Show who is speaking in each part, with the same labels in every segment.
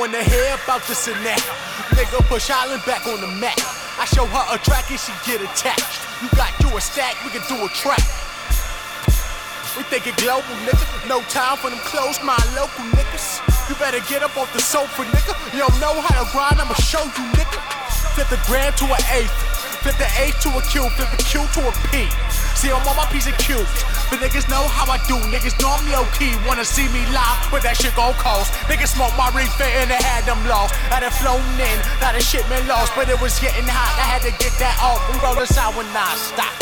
Speaker 1: wanna hear about this and that. Nigga, push Island back on the map. I show her a track and she get attached. You got you a stack, we can do a track. We thinking global, nigga. No time for them close mind local niggas. You better get up off the sofa, nigga. You don't know how to grind, I'ma show you, nigga. Flip the grand to an eighth. Flip the eighth to a Q, flip the Q to a P. See, I'm on my piece of cubes. But niggas know how I do. Niggas know I'm low key. Wanna see me live, but that shit gon' cost. Niggas smoke my reefer and they had them lost. Had it flown in, now the shipment lost. But it was getting hot. I had to get that off. We roll this out when I stop.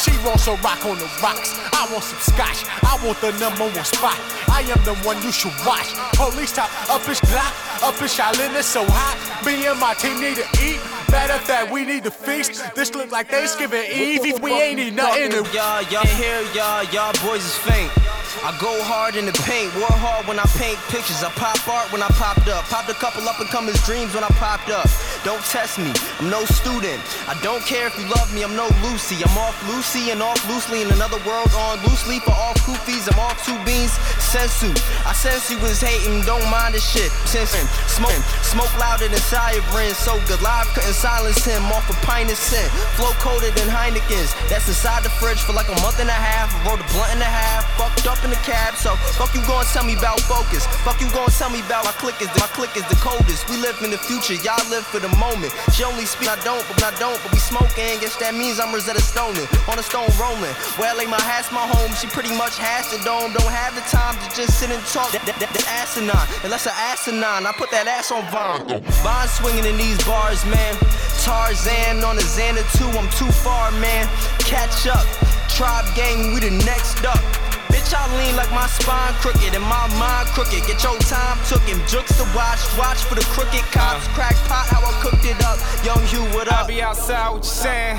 Speaker 1: She wants a rock on the rocks. I want some scotch. I want the number one spot. I am the one you should watch. Police top up his Glock, up his Shaolin. It's so hot. Me and my team need to eat. Matter of fact, we need to feast. This look like Thanksgiving Eve. If we ain't eat nothing
Speaker 2: Y'all, y'all here, y'all, y'all boys is faint. I go hard in the paint, war hard when I paint pictures. I pop art when I popped up. Popped a couple up and coming dreams when I popped up. Don't test me, I'm no student. I don't care if you love me, I'm no Lucy. I'm off Lucy and off loosely in another world on loosely for off koofies. I'm off two beans, senzu. I sense you was hating, don't mind the shit. Since smoke, smoke louder than Siren, so good. Live couldn't silence him off a pint of scent. Flow coated in Heineken's, that's inside the fridge for like a month and a half. I rolled a blunt and a half, fucked So fuck you gonna tell me about focus. Fuck you gonna tell me about my click is the, my click is the coldest. We live in the future, y'all live for the moment. She only speak, I don't, but I don't, but we smoking. Guess that means I'm Rosetta Stoning on a stone rolling. Well, like my hat's my home. She pretty much has the dome. Don't have the time to just sit and talk. That, that, that, asinine, unless an asinine. I put that ass on Vaughn. Bond swinging in these bars, man. Tarzan on the Xander 2, I'm too far, man. Catch up. Tribe gang, we the next up. Bitch, I lean like my spine crooked and my mind crooked. Get your time took him. Jukes to watch, watch for the crooked cops. Uh. Crack pot, how I cooked it up. Young Hugh, what up?
Speaker 3: I be outside, what you saying?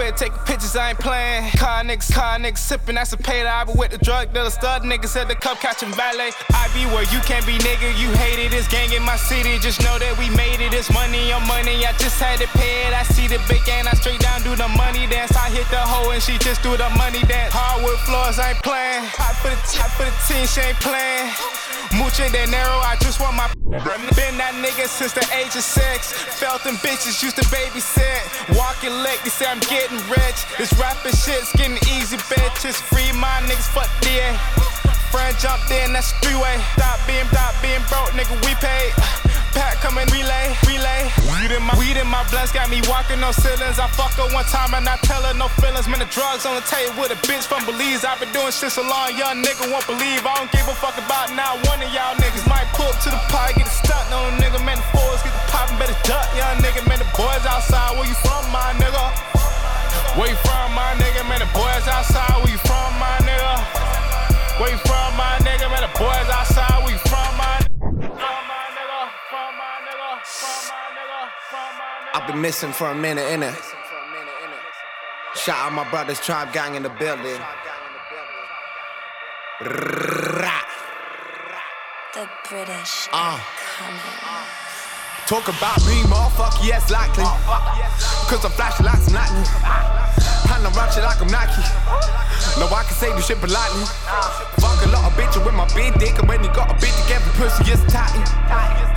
Speaker 3: Quit taking pictures, I ain't playing. Car niggas, car niggas sipping, that's a paid I be with the drug dealer, stud niggas at the cup catching valet. I be where you can't be, nigga. You hate it, it's gang in my city. Just know that we made it, it's money on money. I just had to pay it. I see the big and I straight down do the money dance. I hit the hoe and she just do the money dance. Hardwood floors, I ain't playing. For the top for the team, she ain't playing. Mucho dinero, I just want my. Been that nigga since the age of six. Felt them bitches used to babysit. Walking lick, they say I'm getting rich. This rapping shit's getting easy, bitches. Free my niggas, fuck DA. Friend jumped in, that's three-way. Stop being, stop being broke, nigga, we paid. Pack coming relay, relay. Weed in my weed in my blunts got me walking no ceilings. I fuck her one time and I tell her no feelings. Man, the drugs on the table with a bitch from Belize. I've been doing shit so long, young nigga won't believe. I don't give a fuck about not one of y'all niggas. Might pull up to the pot, get it stuck on a nigga. Man, the fours get the poppin', better duck, young nigga. Man, the boys outside, where you from, my nigga? Where you from, my nigga? Man, the boys outside, where you from, my nigga? Where you from, my nigga? Man, the boys outside, where you from,
Speaker 4: I've been missing for a minute, innit? Shout out my brothers, Tribe Gang in the building.
Speaker 5: The British
Speaker 4: Uh. Talk about me, motherfucker, yes, likely. Cause I'm flashing like some lightning. And I'm ratchet like I'm Nike. No, I can say this shit politely. Lot of bitches with my big dick. And when you got a bitch to get the pussy, it's tight.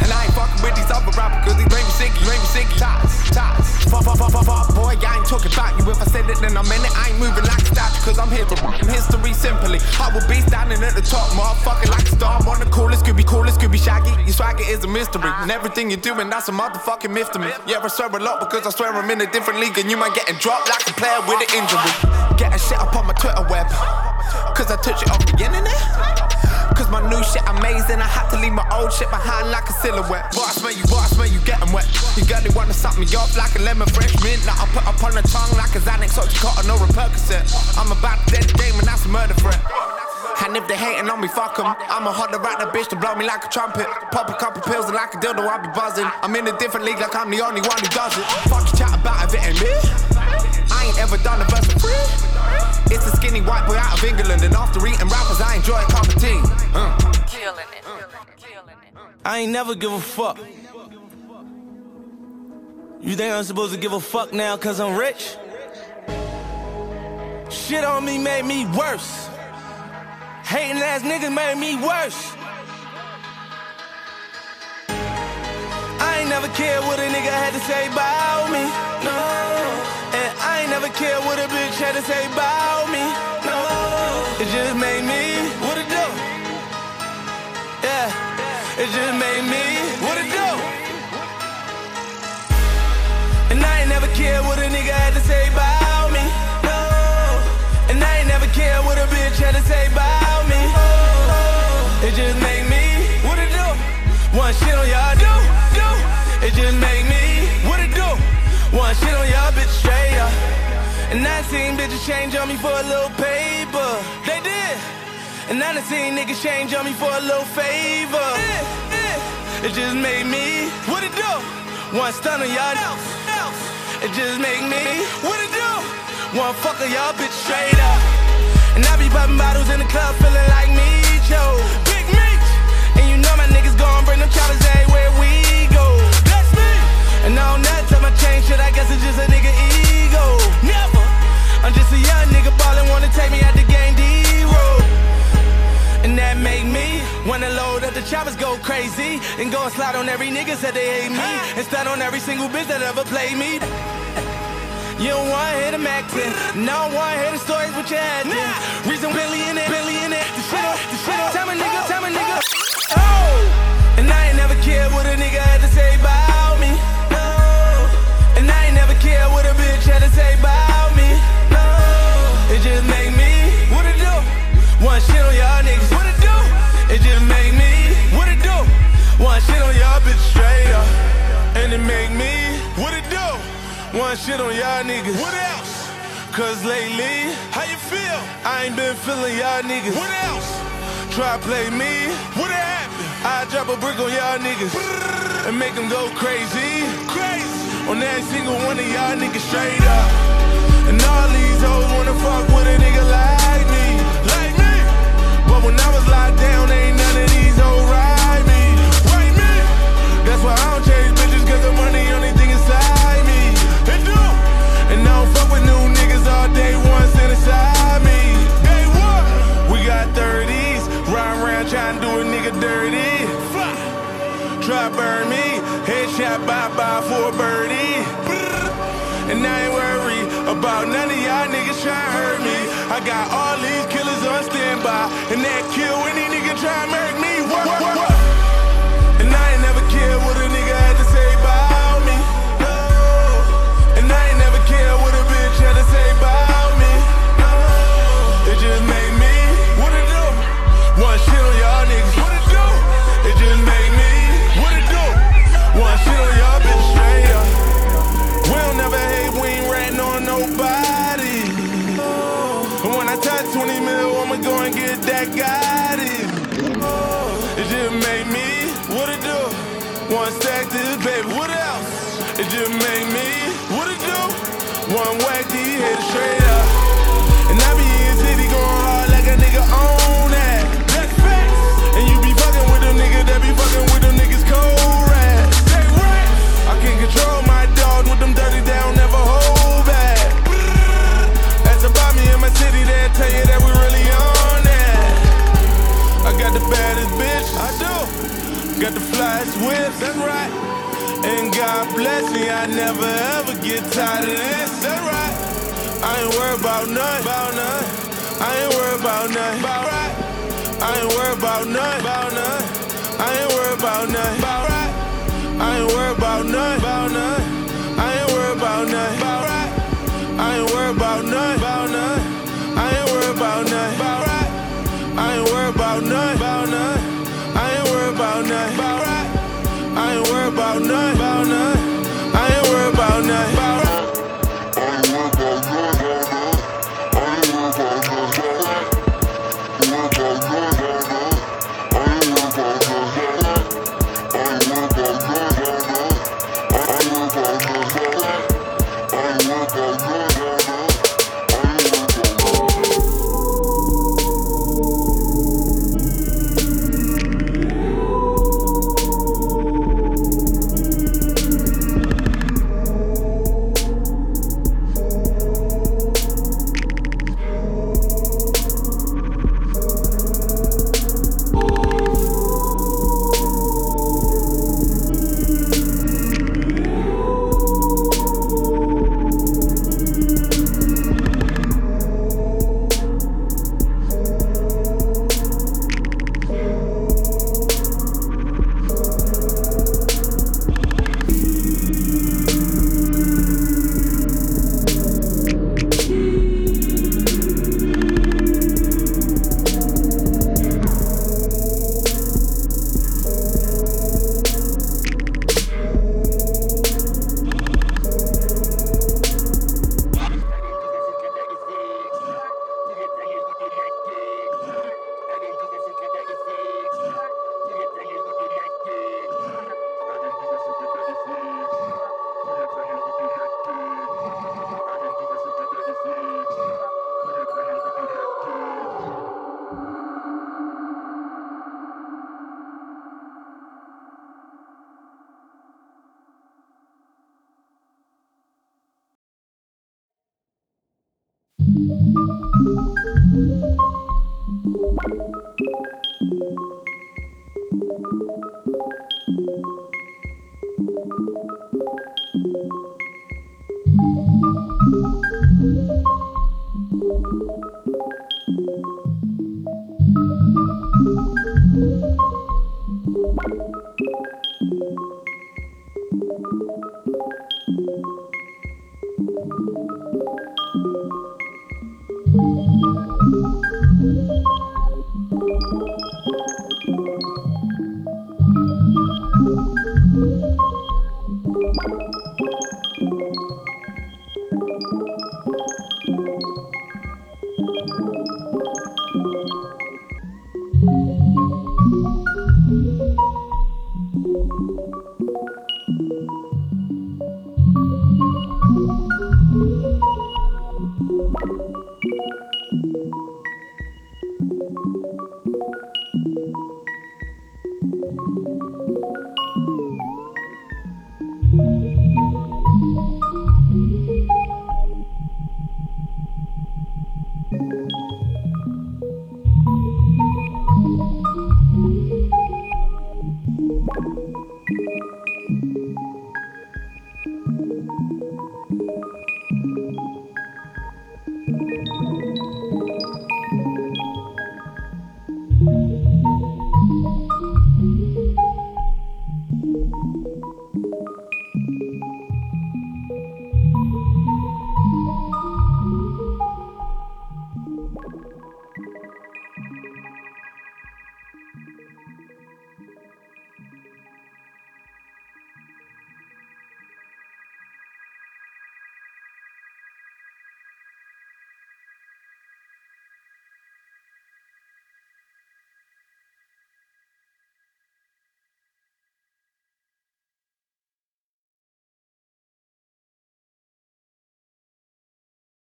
Speaker 4: And I ain't fucking with these other rappers, cause they rain me sicky, rain me sicky. Ties, ties. Fuck, fuck, fuck, fuck, boy, I ain't talking about you. If I said it, then I'm in it. I ain't moving like a statue, cause I'm here to fucking history simply. I will be standing at the top, motherfucking like a star. I'm on the coolest, Scooby, coolest, Scooby Shaggy. Your swagger is a mystery. And everything you're doing, that's a motherfucking myth to me. Yeah, I swear a lot because I swear I'm in a different league and you might getting dropped like a player with an injury. Getting shit up on my Twitter web. Cause I took it off the internet. Eh? Cause my new shit amazing. I had to leave my old shit behind like a silhouette. I smell you, I smell you getting wet. You girl, they wanna suck me off like a lemon fresh mint. That I put up on the tongue like a Xanax, Oxycontin or a Percocet. I'm about to dead game and that's a murder threat. And if they hating on me, fuck. I'ma hold the right the bitch to blow me like a trumpet. Pop a couple pills and like a dildo, I'll be buzzing. I'm in a different league like I'm the only one who does it. Fuck white boy out of and after eating rappers, I enjoy a cup of tea. Uh.
Speaker 2: I ain't never give a fuck. You think I'm supposed to give a fuck now cause I'm rich? Shit on me made me worse. Hating ass niggas made me worse.
Speaker 3: I ain't never care what a nigga had to say about me. No. And I ain't never care what a bitch had to say about me. It just made me what it do. Yeah. It just made me what it do. And I ain't never care what a nigga had to say about me. No. And I ain't never care what a bitch had to say about me. It just made me what it do. One shit on y'all do, do. It just make me what it do. One shit on y'all bitch straight up. And I seen bitches change on me for a little paper. Did. And I done seen niggas change on me for a little favor. It just made me what it do. One stun on y'all else. It just make me what it do. One fuck on y'all bitch straight up. And I be popping bottles in the club feeling like me, Joe. Big Meech. And you know my niggas gon' bring them choppers everywhere we go. That's me. And on that time I change shit, I guess it's just a nigga ego. Never. I'm just a young nigga ballin', wanna take me out the game D-road. And that make me wanna load up the choppers, go crazy. And go and slide on every nigga said they hate me. And start on every single bitch that ever played me. You don't wanna hear them acting. No one wanna hear the stories with your acting. Reason Billy in it, Billy in it. The shit up, the shit up. Tell me nigga. Shit on y'all niggas. What else? Cause lately, how you feel? I ain't been feeling y'all niggas. What else? Try play me. What happened? I drop a brick on y'all niggas and make them go crazy. Crazy. On every single one of y'all niggas straight up. And all these hoes wanna fuck with a nigga like none of y'all niggas to hurt me. I got all these killers on standby, and that kill any nigga try to One whack these head straight up. And I be in city going hard like a nigga own that. That's facts. And you be fucking with them niggas that be fucking with them niggas cold rats. Say what? I can't control my dog with them dirty down, never hold back. That's about me in my city, they'll tell you that we really on that. I got the baddest bitch, I do. Got the flyest whips, that's right. And God bless me, I never ever get tired of this. I ain't worried about nothing. I ain't worried about. I ain't worried about. I ain't worried about. I ain't worried about. I ain't worried about. I ain't worried about. I ain't worried about. I ain't worried about. I ain't worried about. I ain't worried about nothing,